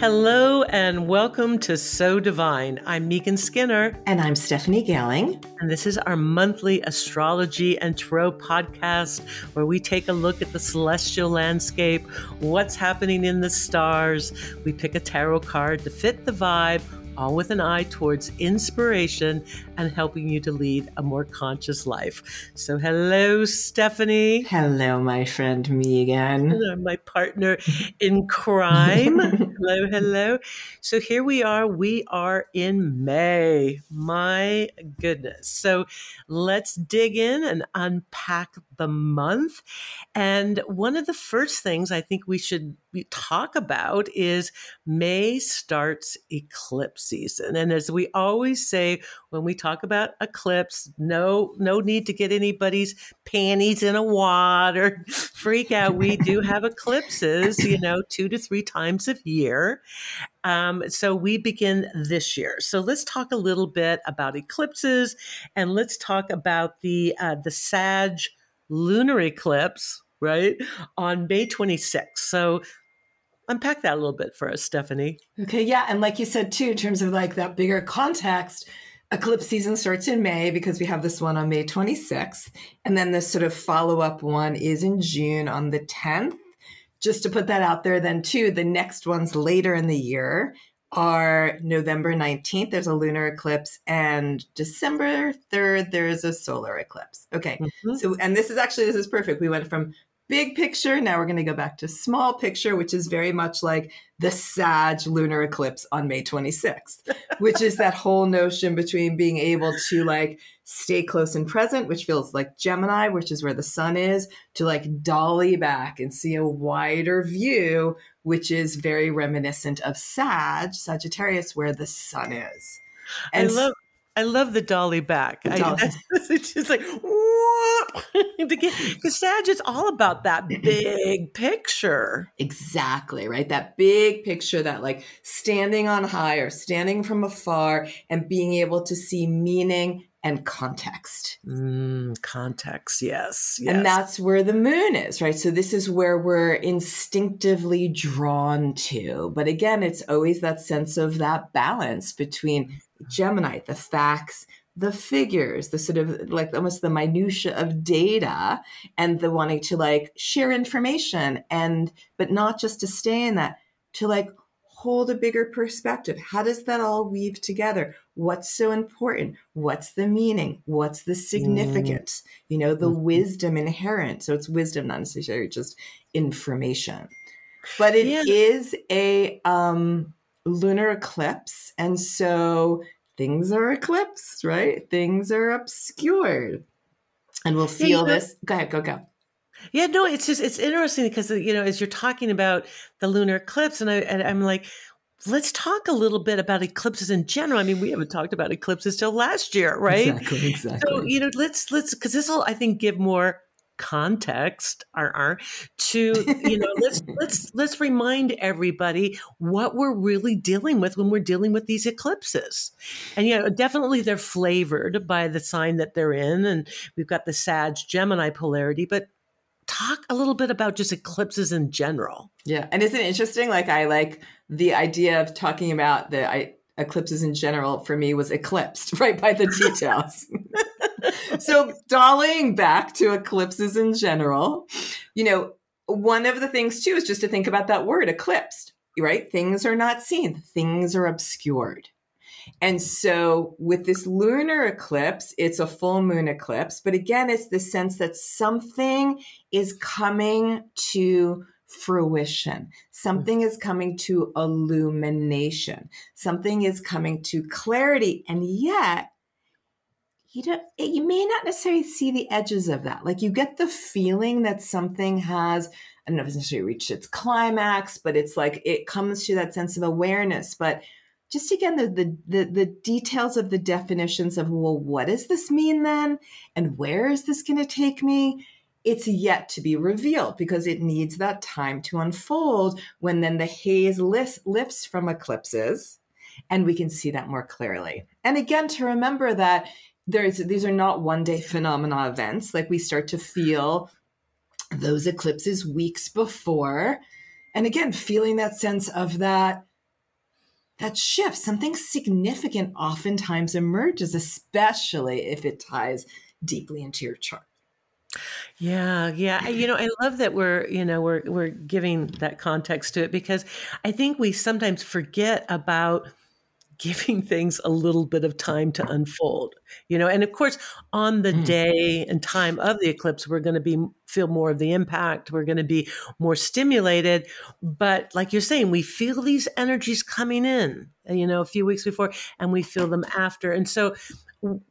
Hello and welcome to So Divine. I'm Megan Skinner. And I'm Stephanie Gailing. And this is our monthly astrology and tarot podcast where we take a look at the celestial landscape, what's happening in the stars. We pick a tarot card to fit the vibe all with an eye towards inspiration and helping you to lead a more conscious life. So, hello, Stephanie. Hello, my friend Megan. Hello, my partner in crime. hello, hello. So, here we are. We are in May. My goodness. So, let's dig in and unpack the month. And one of the first things I think we should talk about is May starts eclipse season. And as we always say when we talk about eclipse, no no need to get anybody's panties in a wad or freak out. We do have eclipses, you know, two to three times a year. Um, so we begin this year. So let's talk a little bit about eclipses and let's talk about the uh, the Sag lunar eclipse right on May 26th. So unpack that a little bit for us, Stephanie. Okay, yeah, and like you said too, in terms of like that bigger context, eclipse season starts in May because we have this one on May 26th, and then this sort of follow up one is in June on the 10th. Just to put that out there, then too, the next ones later in the year are November 19th, there's a lunar eclipse, and December 3rd, there's a solar eclipse. Okay. Mm-hmm. So, and this is actually, this is perfect. We went from big picture. Now we're going to go back to small picture, which is very much like the Sag lunar eclipse on May 26th, which is that whole notion between being able to like stay close and present, which feels like Gemini, which is where the sun is, to like dolly back and see a wider view, which is very reminiscent of Sag, Sagittarius, where the sun is. And I love I love the dolly back. The dolly. I, it's just like because Sag is all about that big picture. Exactly right. That big picture, that like standing on high or standing from afar and being able to see meaning and context. Mm, context, yes, yes. And that's where the moon is, right? So this is where we're instinctively drawn to. But again, it's always that sense of that balance between Gemini, the facts, the figures, the sort of like almost the minutia of data and the wanting to like share information and but not just to stay in that, to like hold a bigger perspective. How does that all weave together? What's so important? What's the meaning? What's the significance? Mm. You know, the mm-hmm. wisdom inherent. So it's wisdom, not necessarily just information. But it yeah. is a um lunar eclipse. And so things are eclipsed, right? Things are obscured. And we'll feel yeah, this. Go ahead, go, go. Yeah, no, it's just it's interesting because uh, you know as you're talking about the lunar eclipse, and I and I'm like, let's talk a little bit about eclipses in general. I mean, we haven't talked about eclipses till last year, right? Exactly, exactly. So you know, let's let's because this will I think give more context are to you know let's let's let's remind everybody what we're really dealing with when we're dealing with these eclipses and you know definitely they're flavored by the sign that they're in and we've got the sag gemini polarity but talk a little bit about just eclipses in general yeah and isn't it interesting like i like the idea of talking about the I, eclipses in general for me was eclipsed right by the details. so dollying back to eclipses in general, you know, one of the things too is just to think about that word eclipsed, right? Things are not seen, things are obscured. And so with this lunar eclipse, it's a full moon eclipse, but again, it's the sense that something is coming to fruition. Something hmm. is coming to illumination. Something is coming to clarity. And yet, you don't you may not necessarily see the edges of that. Like you get the feeling that something has I don't know if it's necessarily reached its climax, but it's like it comes to that sense of awareness. But just again the, the the the, details of the definitions of well what does this mean then and where is this going to take me it's yet to be revealed because it needs that time to unfold when then the haze lifts, lifts from eclipses and we can see that more clearly. And again, to remember that there's these are not one day phenomena events. Like we start to feel those eclipses weeks before. And again, feeling that sense of that that shift, something significant oftentimes emerges, especially if it ties deeply into your chart. Yeah, yeah. You know, I love that we're, you know, we're we're giving that context to it because I think we sometimes forget about giving things a little bit of time to unfold you know and of course on the mm. day and time of the eclipse we're going to be feel more of the impact we're going to be more stimulated but like you're saying we feel these energies coming in you know a few weeks before and we feel them after and so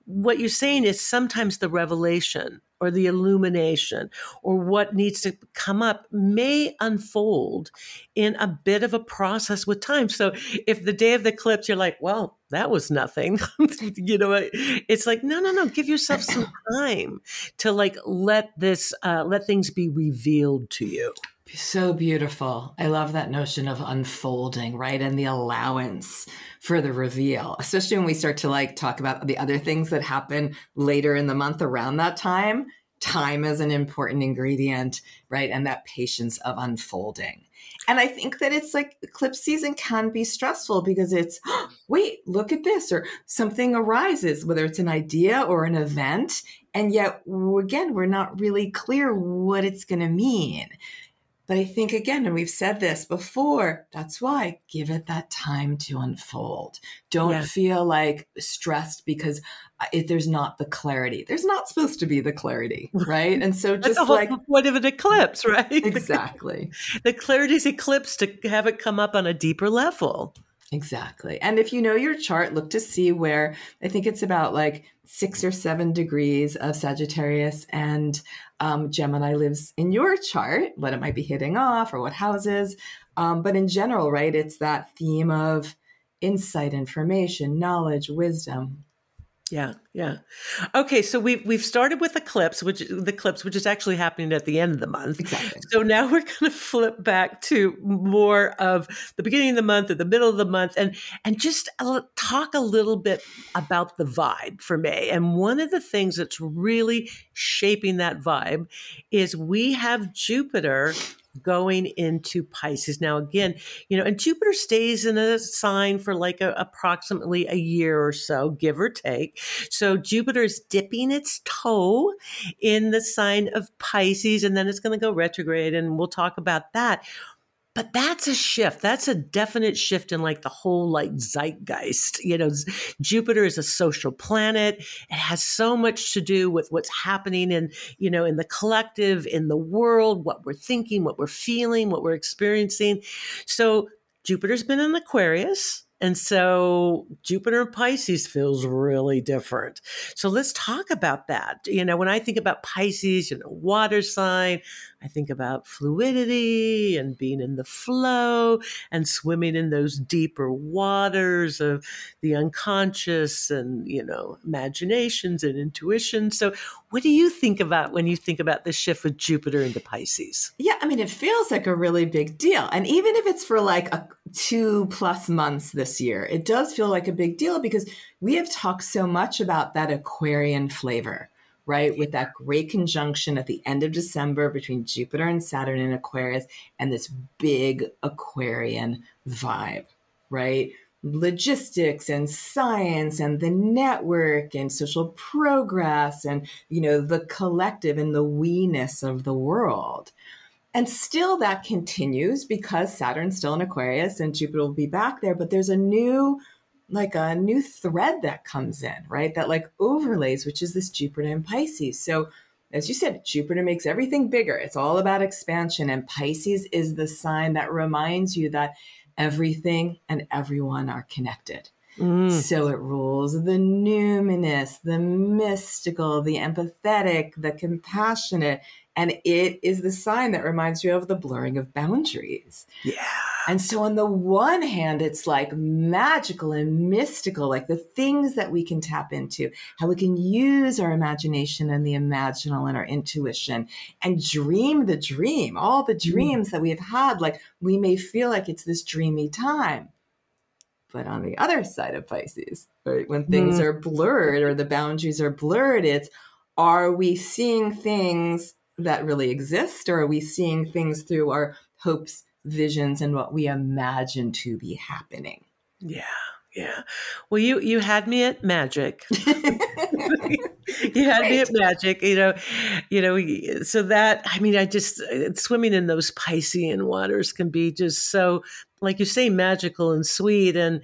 what you're saying is sometimes the revelation or the illumination or what needs to come up may unfold in a bit of a process with time. So if the day of the eclipse, you're like, well, that was nothing, you know, it's like, no, no, no, give yourself some time to like let this, uh, let things be revealed to you. So beautiful. I love that notion of unfolding, right? And the allowance for the reveal, especially when we start to like talk about the other things that happen later in the month around that time. Time is an important ingredient, right? And that patience of unfolding. And I think that it's like eclipse season can be stressful because it's, oh, wait, look at this, or something arises, whether it's an idea or an event. And yet, again, we're not really clear what it's going to mean. But I think, again, and we've said this before, that's why give it that time to unfold. Don't feel like stressed because uh, if there's not the clarity. There's not supposed to be the clarity, right? And so just like point of an eclipse, right? Exactly. the clarity is eclipse to have it come up on a deeper level. Exactly. And if you know your chart, look to see where I think it's about like six or seven degrees of Sagittarius and um, Gemini lives in your chart, what it might be hitting off or what houses. Um, but in general, right, it's that theme of insight, information, knowledge, wisdom, yeah, yeah. Okay, so we've we've started with eclipse, which the eclipse, which is actually happening at the end of the month. Exactly. So now we're going to flip back to more of the beginning of the month or the middle of the month, and and just uh, talk a little bit about the vibe for May. And one of the things that's really shaping that vibe is we have Jupiter going into Pisces. Now, again, you know, and Jupiter stays in a sign for like a, approximately a year or so, give or take. So Jupiter is dipping its toe in the sign of Pisces, and then it's going to go retrograde, and we'll talk about that. But that's a shift. That's a definite shift in like the whole like zeitgeist. You know, Jupiter is a social planet. It has so much to do with what's happening in, you know, in the collective, in the world, what we're thinking, what we're feeling, what we're experiencing. So Jupiter's been in Aquarius and so Jupiter Pisces feels really different. So let's talk about that. You know, when I think about Pisces, you know, water sign, I think about fluidity and being in the flow and swimming in those deeper waters of the unconscious and, you know, imaginations and intuition. So, what do you think about when you think about the shift with Jupiter into Pisces? Yeah, I mean, it feels like a really big deal. And even if it's for like a two plus months this year, it does feel like a big deal because we have talked so much about that Aquarian flavor right? With that great conjunction at the end of December between Jupiter and Saturn in Aquarius and this big Aquarian vibe, right? Logistics and science and the network and social progress and, you know, the collective and the we-ness of the world. And still that continues because Saturn's still in Aquarius and Jupiter will be back there, but there's a new like a new thread that comes in, right? That like overlays, which is this Jupiter and Pisces. So, as you said, Jupiter makes everything bigger. It's all about expansion. And Pisces is the sign that reminds you that everything and everyone are connected. Mm. So it rules the numinous, the mystical, the empathetic, the compassionate. And it is the sign that reminds you of the blurring of boundaries. Yeah. And so, on the one hand, it's like magical and mystical, like the things that we can tap into, how we can use our imagination and the imaginal and our intuition and dream the dream, all the mm. dreams mm. that we have had. Like we may feel like it's this dreamy time. But on the other side of Pisces, right, when things mm. are blurred or the boundaries are blurred, it's are we seeing things that really exist or are we seeing things through our hopes visions and what we imagine to be happening Yeah. Yeah. Well, you you had me at magic. you had Great. me at magic. You know, you know. So that I mean, I just uh, swimming in those Piscean waters can be just so like you say, magical and sweet. And,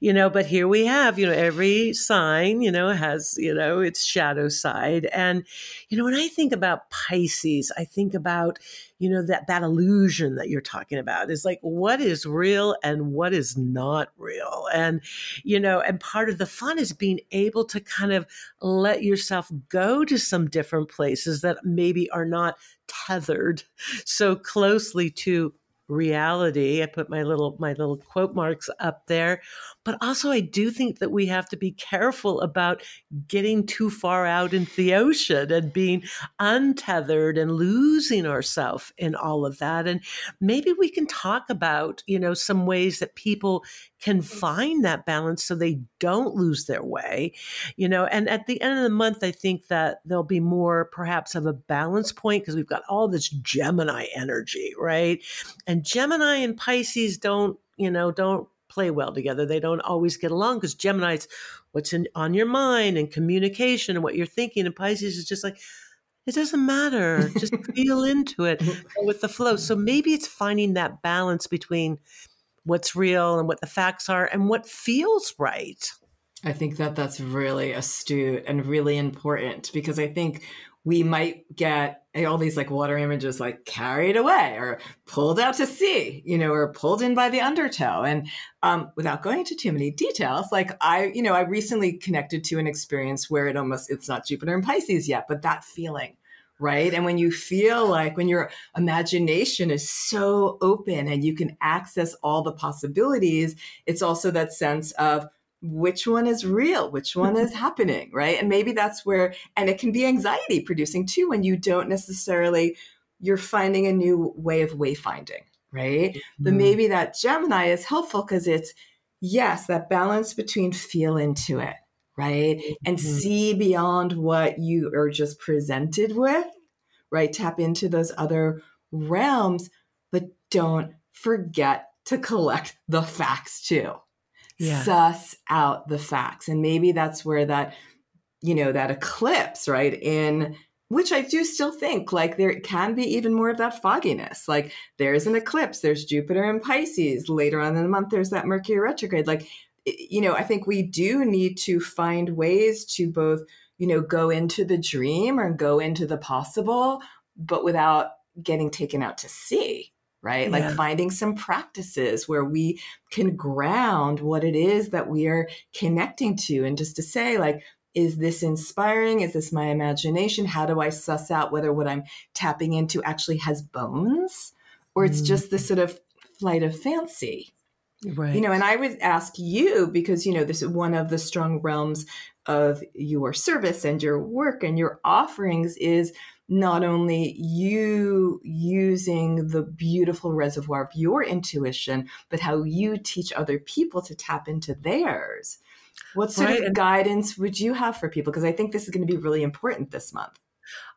you know, but here we have, you know, every sign, you know, has, you know, its shadow side. And, you know, when I think about Pisces, I think about, you know, that, that illusion that you're talking about is like, what is real and what is not real? And, you know, and part of the fun is being able to kind of let yourself go to some different places that maybe are not tethered so closely to reality. I put my little my little quote marks up there. But also I do think that we have to be careful about getting too far out into the ocean and being untethered and losing ourselves in all of that. And maybe we can talk about, you know, some ways that people can mm-hmm. find that balance so they don't lose their way you know and at the end of the month i think that there'll be more perhaps of a balance point because we've got all this gemini energy right? And gemini and pisces don't you know don't play well together. They don't always get along because gemini's what's in, on your mind and communication and what you're thinking and pisces is just like it doesn't matter. Just feel into it. Mm-hmm. With the flow. So maybe it's finding that balance between what's real and what the facts are and what feels right. I think that that's really astute and really important because I think we might get all these like water images like carried away or pulled out to sea, you know, or pulled in by the undertow. And um, without going into too many details, like I, you know, I recently connected to an experience where it almost, it's not Jupiter and Pisces yet, but that feeling right? And when you feel like when your imagination is so open and you can access all the possibilities, it's also that sense of which one is real, which one is happening, right? And maybe that's where, and it can be anxiety producing too when you don't necessarily, you're finding a new way of wayfinding, right? Mm-hmm. But maybe that Gemini is helpful because it's, yes, that balance between feel into it right? And mm-hmm. see beyond what you are just presented with, right? Tap into those other realms, but don't forget to collect the facts too. Yeah. Suss out the facts. And maybe that's where that, you know, that eclipse, right? In which I do still think like there can be even more of that fogginess. Like there's an eclipse, there's Jupiter and Pisces. Later on in the month, there's that Mercury retrograde. Like you know, I think we do need to find ways to both, you know, go into the dream or go into the possible, but without getting taken out to sea, right? Yeah. Like finding some practices where we can ground what it is that we are connecting to. And just to say, like, is this inspiring? Is this my imagination? How do I suss out whether what I'm tapping into actually has bones or it's mm. just this sort of flight of fancy? Right. You know, and I would ask you because, you know, this is one of the strong realms of your service and your work and your offerings is not only you using the beautiful reservoir of your intuition, but how you teach other people to tap into theirs. What sort right. of guidance would you have for people? Because I think this is going to be really important this month.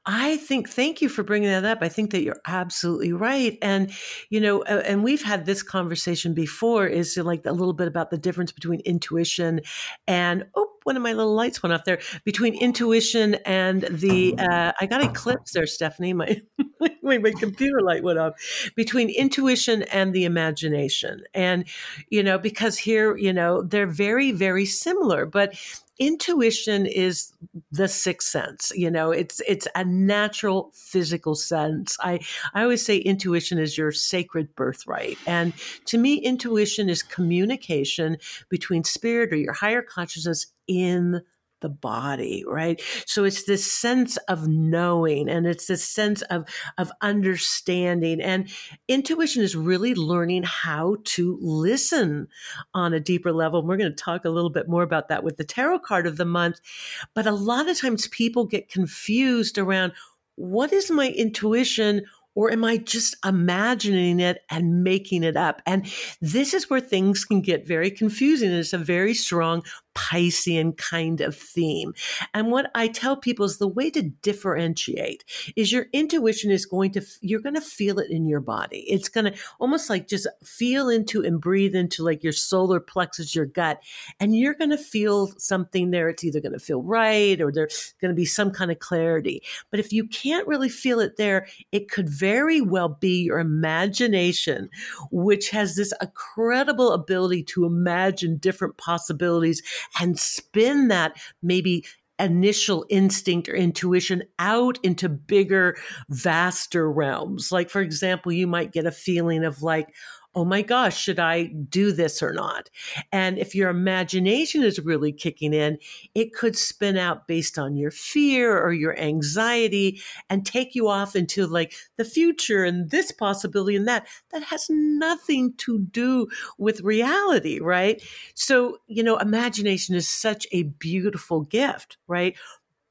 I think, thank you for bringing that up. I think that you're absolutely right. And, you know, and we've had this conversation before is like a little bit about the difference between intuition and, oh, one of my little lights went off there between intuition and the, uh, I got eclipse there, Stephanie. My, my computer light went off between intuition and the imagination. And, you know, because here, you know, they're very, very similar, but intuition is the sixth sense you know it's it's a natural physical sense. I i always say intuition is your sacred birthright. And to me intuition is communication between spirit or your higher consciousness in the body, right? So it's this sense of knowing and it's this sense of, of understanding. And intuition is really learning how to listen on a deeper level. And we're going to talk a little bit more about that with the tarot card of the month. But a lot of times people get confused around what is my intuition? Or am I just imagining it and making it up? And this is where things can get very confusing. It's a very strong Piscean kind of theme. And what I tell people is the way to differentiate is your intuition is going to, you're going to feel it in your body. It's going to almost like just feel into and breathe into like your solar plexus, your gut, and you're going to feel something there. It's either going to feel right or there's going to be some kind of clarity. But if you can't really feel it there, it could very well be your imagination, which has this incredible ability to imagine different possibilities and spin that maybe initial instinct or intuition out into bigger, vaster realms. Like, for example, you might get a feeling of like, oh my gosh, should I do this or not? And if your imagination is really kicking in, it could spin out based on your fear or your anxiety and take you off into like the future and this possibility and that. That has nothing to do with reality, right? So, you know, imagination is such a beautiful gift, right?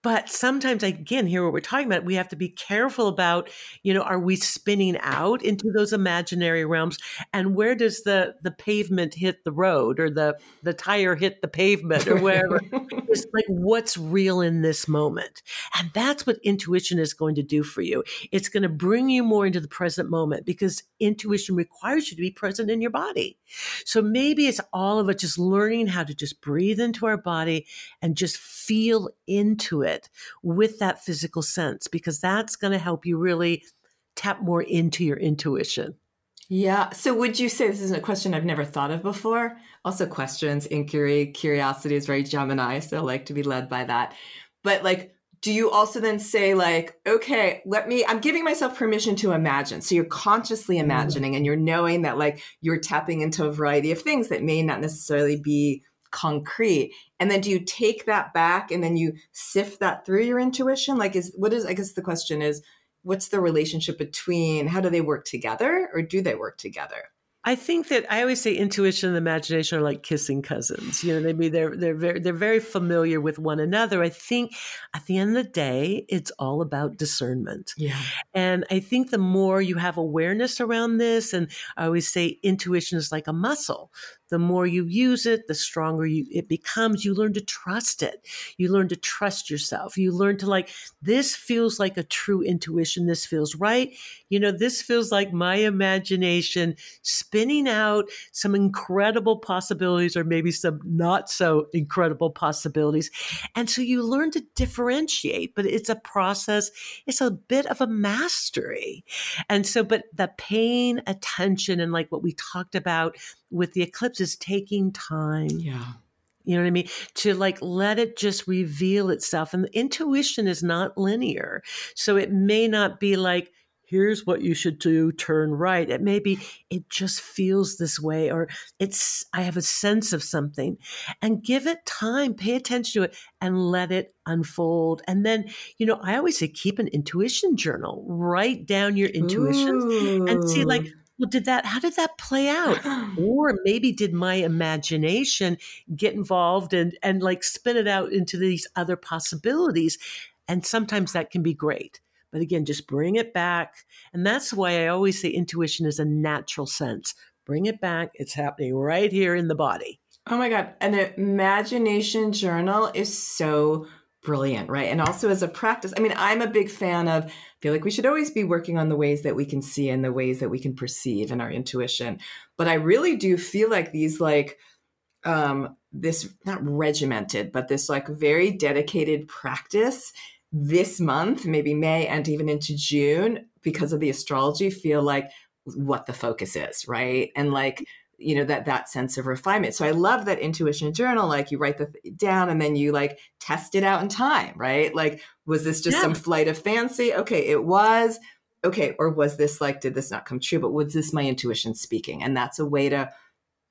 But sometimes, again, here what we're talking about, we have to be careful about, you know, are we spinning out into those imaginary realms, and where does the the pavement hit the road, or the the tire hit the pavement, or wherever? it's like what's real in this moment, and that's what intuition is going to do for you. It's going to bring you more into the present moment because intuition requires you to be present in your body. So maybe it's all of it just learning how to just breathe into our body and just feel into it it with that physical sense because that's going to help you really tap more into your intuition. Yeah. So would you say this is a question I've never thought of before? Also, questions, inquiry, curiosity is very Gemini. So I like to be led by that. But like, do you also then say like okay let me i'm giving myself permission to imagine so you're consciously mm-hmm. imagining and you're knowing that like you're tapping into a variety of things that may not necessarily be concrete and then do you take that back and then you sift that through your intuition? Like is what is i guess the question is what's the relationship between how do they work together or do they work together I think that I always say intuition and imagination are like kissing cousins. You know, maybe they're they're very they're very familiar with one another. I think at the end of the day, it's all about discernment. Yeah. And I think the more you have awareness around this, and I always say intuition is like a muscle the more you use it, the stronger you, it becomes. You learn to trust it. You learn to trust yourself. You learn to like, this feels like a true intuition. This feels right. You know, this feels like my imagination spinning out some incredible possibilities or maybe some not so incredible possibilities. And so you learn to differentiate, but it's a process. It's a bit of a mastery. And so, but the paying attention and like what we talked about with the eclipse is taking time. Yeah. You know what I mean? To like let it just reveal itself. And the intuition is not linear. So it may not be like, here's what you should do, turn right. It may be, it just feels this way, or it's, I have a sense of something. And give it time, pay attention to it, and let it unfold. And then, you know, I always say keep an intuition journal, write down your intuitions and see, like, well, did that, how did that play out? or maybe did my imagination get involved and, and like spin it out into these other possibilities? And sometimes that can be great. But again, just bring it back. And that's why I always say intuition is a natural sense. Bring it back. It's happening right here in the body. Oh my God. An imagination journal is so brilliant, right? And also as a practice, I mean, I'm a big fan of, I feel like we should always be working on the ways that we can see and the ways that we can perceive in our intuition. But I really do feel like these, like, um, this not regimented, but this like very dedicated practice this month, maybe May and even into June, because of the astrology, feel like what the focus is, right? And like you know that that sense of refinement. So i love that intuition journal like you write the down and then you like test it out in time right? Like was this just yeah. some flight of fancy? Okay it was. Okay or was this like did this not come true? But was this my intuition speaking? And that's a way to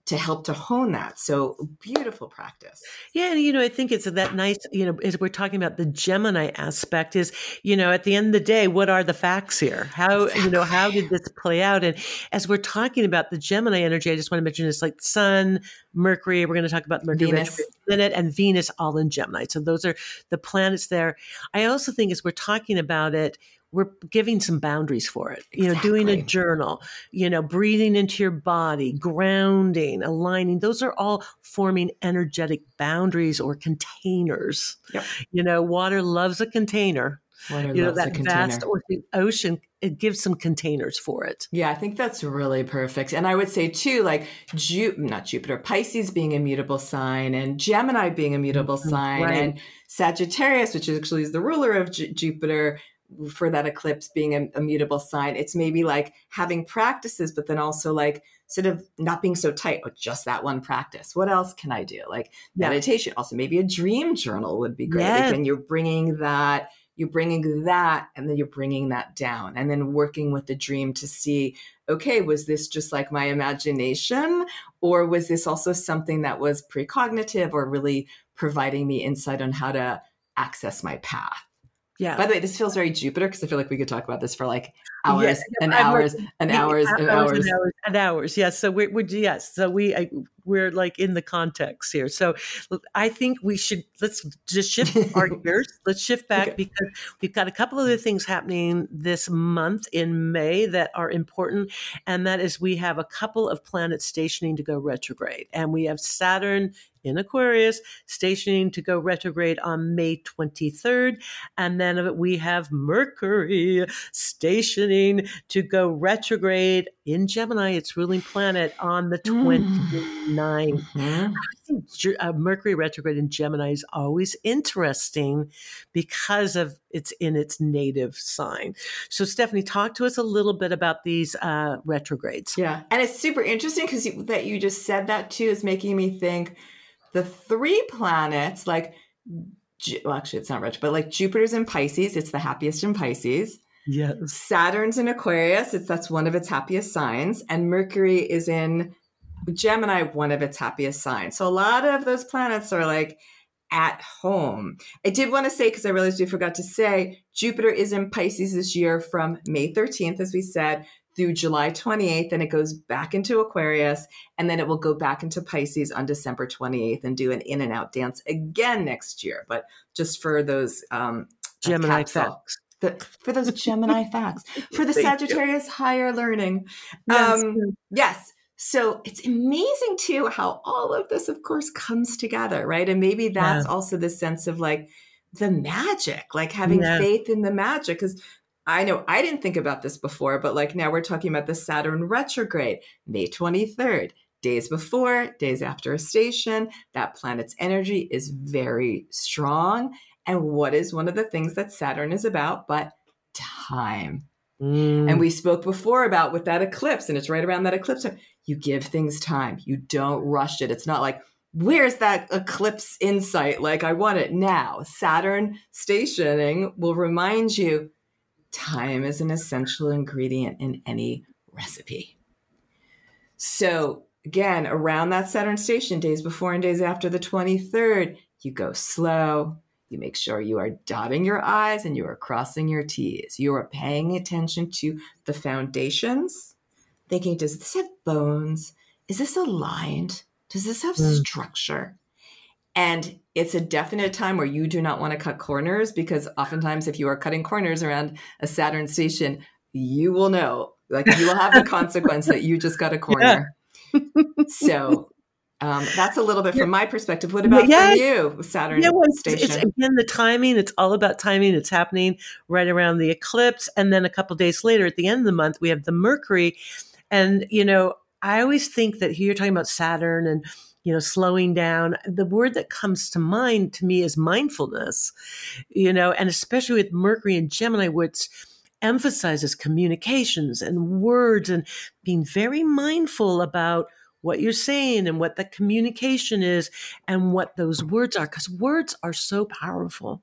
to help to hone that. So beautiful practice. Yeah, and you know, I think it's that nice, you know, as we're talking about the Gemini aspect is, you know, at the end of the day, what are the facts here? How, exactly. you know, how did this play out? And as we're talking about the Gemini energy, I just want to mention it's like Sun, Mercury, we're going to talk about Mercury Venus. planet and Venus all in Gemini. So those are the planets there. I also think as we're talking about it, we're giving some boundaries for it. You know, doing a journal, you know, breathing into your body, grounding, aligning. Those are all forming energetic boundaries or containers. Yep. You know, water loves a container. Water you know, loves a that container. vast ocean, ocean, it gives some containers for it. Yeah, I think that's really perfect. And I would say too, like Ju- not Jupiter, Pisces being a mutable sign, and Gemini being a mutable mm-hmm. sign, right. and Sagittarius, which actually is the ruler of Ju- Jupiter, for that eclipse being a, a mutable sign. It's maybe like having practices, but then also like sort of not being so tight. Oh, just that one practice. What else can I do? Like Yeah. meditation. Also, maybe a dream journal would be great. Yes. when you're bringing that you're bringing that and then you're bringing that down and then working with the dream to see okay was this just like my imagination or was this also something that was precognitive or really providing me insight on how to access my path Yeah. by the way this feels very jupiter because i feel like we could talk about this for like hours Yes, and I'm hours and Yeah, hours and hours and hours and hours. Yes. So we're, we're yes. So we I, we're like in the context here. So I think we should let's just shift our gears. Let's shift back Okay. because we've got a couple of other things happening this month in May that are important, and that is we have a couple of planets stationing to go retrograde, and we have Saturn in Aquarius stationing to go retrograde on May 23rd. And then we have Mercury stationing to go retrograde in Gemini, its ruling planet, on the 29th. Mhm. I think Ge- uh, Mercury retrograde in Gemini is always interesting because of it's in its native sign. So, Stephanie, talk to us a little bit about these uh, retrogrades. Yeah, and it's super interesting because that you just said that too is making me think the three planets like. Well, actually, it's not rich, but like Jupiter's in Pisces, it's the happiest in Pisces. Yes. Saturn's in Aquarius, it's that's one of its happiest signs, and Mercury is in Gemini, one of its happiest signs. So a lot of those planets are like at home. I did want to say because I realized we forgot to say Jupiter is in Pisces this year from May 13th, as we said, through July 28th, and it goes back into Aquarius, and then it will go back into Pisces on December 28th and do an in and out dance again next year. But just for those um, Gemini facts. The, for those Gemini facts, for the Thank you. Sagittarius higher learning. Yes. Um, yes. So it's amazing too how all of this, of course, comes together, right? And maybe that's also the sense of like the magic, like having Yeah. faith in the magic. Because I know I didn't think about this before, but like now we're talking about the Saturn retrograde, May 23rd. Days before, days after a station, that planet's energy is very strong. And what is one of the things that Saturn is about but time? Mm. And we spoke before about with that eclipse, and it's right around that eclipse. time, You give things time. You don't rush it. It's not like, where's that eclipse insight? Like, I want it now. Saturn stationing will remind you time is an essential ingredient in any recipe. So, again, around that Saturn station, days before and days after the 23rd, you go slow. You make sure you are dotting your I's and you are crossing your T's. You are paying attention to the foundations, thinking, does this have bones? Is this aligned? Does this have Mm. structure? And it's a definite time where you do not want to cut corners because oftentimes, if you are cutting corners around a Saturn station, you will know, like, you will have the consequence that you just got a corner. so, um, that's a little bit from my perspective. What about Yeah. from you, with Saturn Yeah, well, it's, station? it's again the timing. It's all about timing. It's happening right around the eclipse, and then a couple days later, at the end of the month, we have the Mercury. And you know, I always think that here you're talking about Saturn and you know slowing down. The word that comes to mind to me is mindfulness. You know, and especially with Mercury and Gemini, which emphasizes communications and words and being very mindful about what you're saying and what the communication is and what those words are because words are so powerful.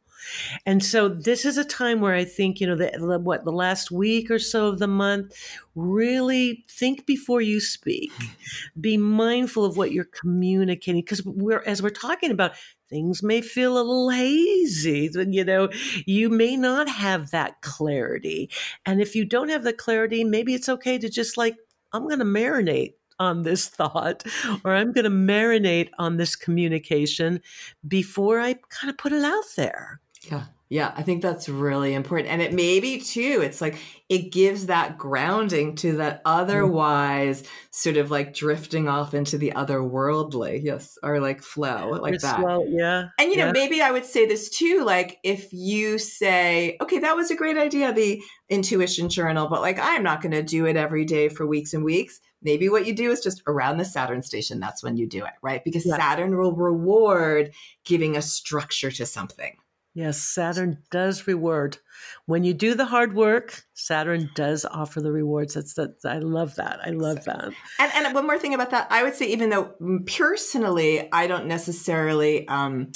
And so this is a time where i think you know the, the- what the last week or so of the month really think before you speak. Hmm. Be mindful of what you're communicating because we're as we're talking about things may feel a little hazy you know you may not have that clarity. And if you don't have the clarity maybe it's okay to just like i'm going to marinate on this thought or I'm going to marinate on this communication before I kind of put it out there. Yeah. Yeah, I think that's really important. And it may be too, it's like it gives that grounding to that otherwise mm. sort of like drifting off into the otherworldly, yes, or like flow, like it's that. Slow, yeah. And you know, maybe I would say this too, like if you say, okay, that was a great idea, the intuition journal, but like I'm not going to do it every day for weeks and weeks. Maybe what you do is just around the Saturn station, that's when you do it, right? Because yeah. Saturn will reward giving a structure to something. Yes, Saturn does reward. When you do the hard work, Saturn does offer the rewards. That's that. I love that. I love that. And and one more thing about that, I would say, even though personally, I don't necessarily. um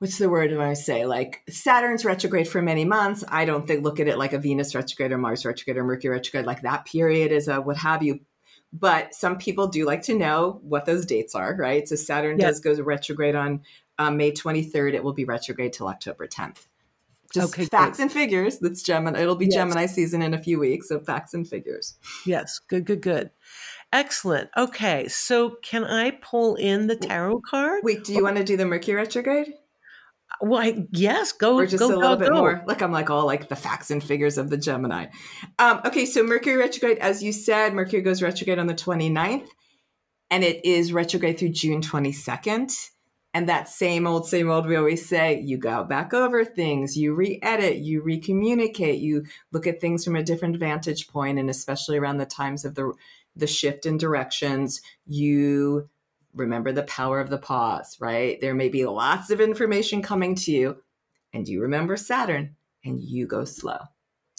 What's the word do I say? Like Saturn's retrograde for many months. I don't think look at it like a Venus retrograde or Mars retrograde or Mercury retrograde. Like that period is a what have you. But some people do like to know what those dates are, right? So Saturn yes. does go retrograde on um, May 23rd. It will be retrograde till October 10th. Just okay, facts great. and figures. That's Gemini. It'll be yes. Gemini season in a few weeks. So facts and figures. Yes. Good, good, good. Excellent. Okay. So can I pull in the tarot card? Wait, do you want to do the Mercury retrograde? Well, I, yes, go. Or just go, a little go, bit go. more. Like I'm like all like the facts and figures of the Gemini. Um, okay, so Mercury retrograde, as you said, Mercury goes retrograde on the 29th, and it is retrograde through June 22nd. And that same old, same old, we always say, you go back over things, you re edit, you recommunicate, you look at things from a different vantage point, and especially around the times of the, the shift in directions, you remember the power of the pause, right? There may be lots of information coming to you, and you remember Saturn and you go slow.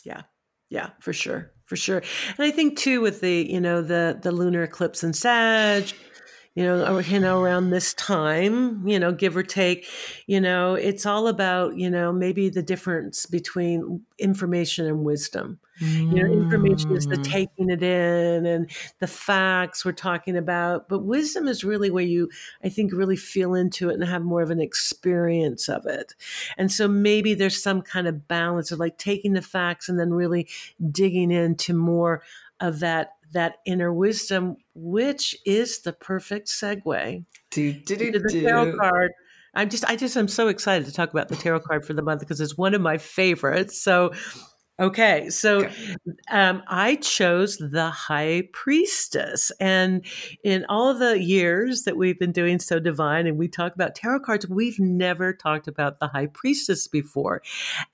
Yeah. Yeah, for sure. For sure. And I think too with the, you know, the the lunar eclipse in Sag, you know, you know, around this time, you know, give or take, you know, it's all about, you know, maybe the difference between information and wisdom. Mm. You know, information is the mm. taking it in and the facts we're talking about, but wisdom is really where you, I think, really feel into it and have more of an experience of it. And so maybe there's some kind of balance of like taking the facts and then really digging into more of that that inner wisdom, which is the perfect segue do, do, do, to the tarot card. I'm just, I just, I'm so excited to talk about the tarot card for the month because it's one of my favorites. So Okay, so okay. Um, I chose the High Priestess, and in all the years that we've been doing So Divine, and we talk about tarot cards, we've never talked about the High Priestess before,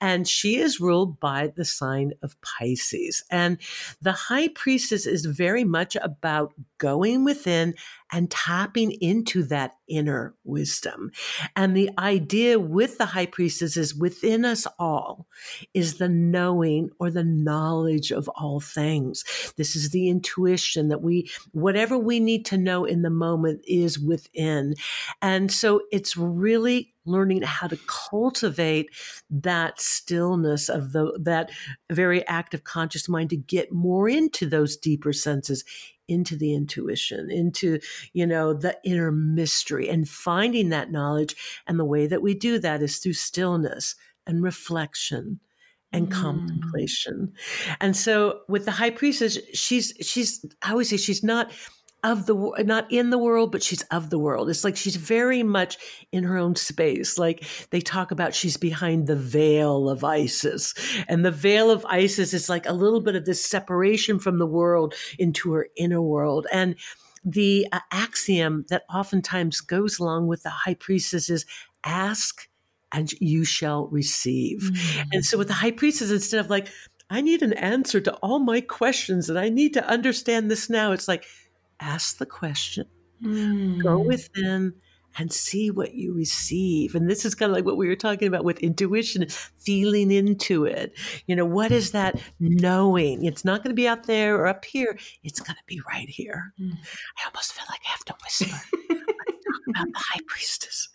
and she is ruled by the sign of Pisces, and the High Priestess is very much about going within and tapping into that inner wisdom. And the idea with the high priestess is within us all is the knowing or the knowledge of all things. This is the intuition that we, whatever we need to know in the moment is within. And so it's really learning how to cultivate that stillness of the that very active conscious mind to get more into those deeper senses into the intuition, into, you know, the inner mystery and finding that knowledge. And the way that we do that is through stillness and reflection and mm. contemplation. And so with the high priestess, she's she's I always say she's not of the not in the world but she's of the world. It's like she's very much in her own space. Like they talk about she's behind the veil of isis. And the veil of isis is like a little bit of this separation from the world into her inner world. And the uh, axiom that oftentimes goes along with the high priestess is ask and you shall receive. Mm-hmm. and so with the high priestess instead of like i need an answer to all my questions and i need to understand this now it's like ask the question, mm. go hmm. within and see what you receive. And this is kind of like what we were talking about with intuition, feeling into it. You know, what is that knowing? It's not going to be out there or up here. It's going to be right here. Mm. I almost feel like I have to whisper about the high priestess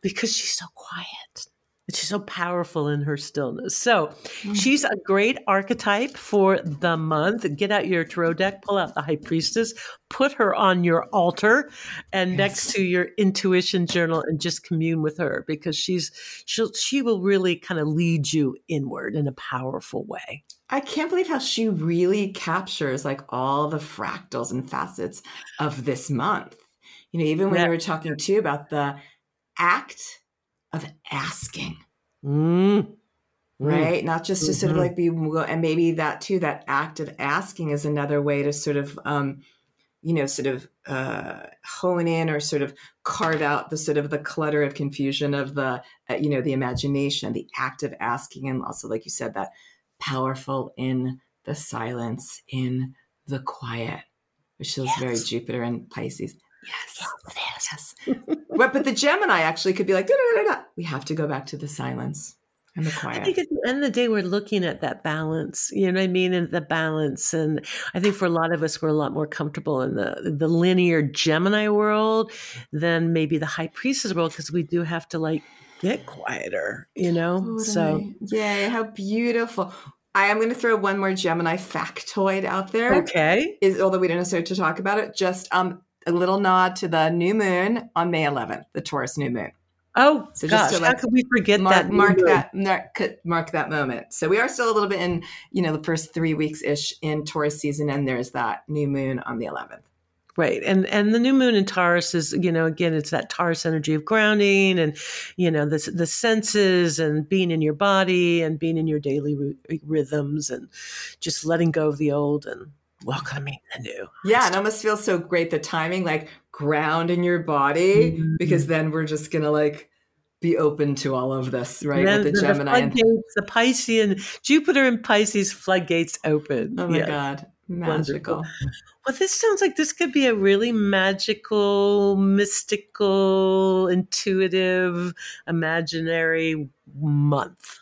because she's so quiet. She's so powerful in her stillness. So mm. she's a great archetype for the month. Get out your tarot deck, pull out the high priestess, put her on your altar and yes. next to your intuition journal and just commune with her because she's she'll she will really kind of lead you inward in a powerful way. I can't believe how she really captures like all the fractals and facets of this month. You know, even when yeah. we were talking too about the act of asking. Mm. right? Not just to sort of Mhm. like be, and maybe that too, that act of asking is another way to sort of, um, you know, sort of uh, hone in or sort of carve out the sort of the clutter of confusion of the, uh, you know, the imagination, the act of asking, and also, like you said, that powerful in the silence, in the quiet, which feels very Jupiter and Pisces. Yes, yes. but, but the Gemini actually could be like, da, da, da, da. we have to go back to the silence and the quiet. I think at the end of the day, we're looking at that balance. You know what I mean? And the balance. And I think for a lot of us, we're a lot more comfortable in the the linear Gemini world than maybe the High Priestess world because we do have to like get quieter. You know? So Totally. yay, how beautiful. I am going to throw one more Gemini factoid out there. okay, Is although we don't necessarily to talk about it, just um a little nod to the new moon on May 11th, the Taurus new moon. oh So just gosh, to, how could we forget mark, that? mark that mark, mark that moment. So we are still a little bit in you know the first three weeks ish in Taurus season, and there's that new moon on the 11th. Right. And and the new moon in Taurus is, you know, again, it's that Taurus energy of grounding and, you know, the, the senses and being in your body and being in your daily ry- rhythms and just letting go of the old and welcoming the new. Yeah, it almost feels so great the timing, like ground in your body, Mhm. because then we're just gonna like be open to all of this, right? With the Gemini and floodgates, the Piscean, Jupiter and Pisces floodgates open. Oh my Yeah. God. Magical. Well, this sounds like this could be a really magical, mystical, intuitive, imaginary month.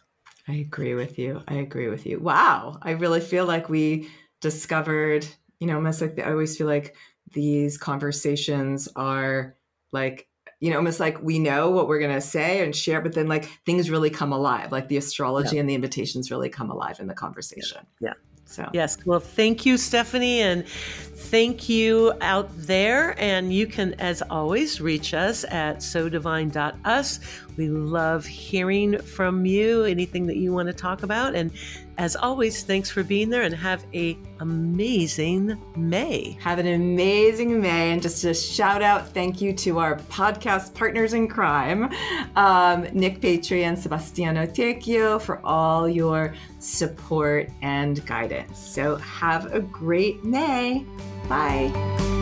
I agree with you. I agree with you. Wow. I really feel like we discovered, you know, almost like I always feel like these conversations are like, you know, almost like we know what we're going to say and share, but then like things really come alive. Like the astrology and the invitations really come alive in the conversation. Yeah. So, Yes. Well, thank you, Stephanie, and thank you out there. And you can, as always, reach us at so divine.us. We love hearing from you, anything that you want to talk about. And as always, thanks for being there and have a amazing May. Have an amazing May. And just a shout out, thank you to our podcast partners in crime, um, Nick Patri and Sebastiano Tecchio, for all your support and guidance. So have a great May. Bye.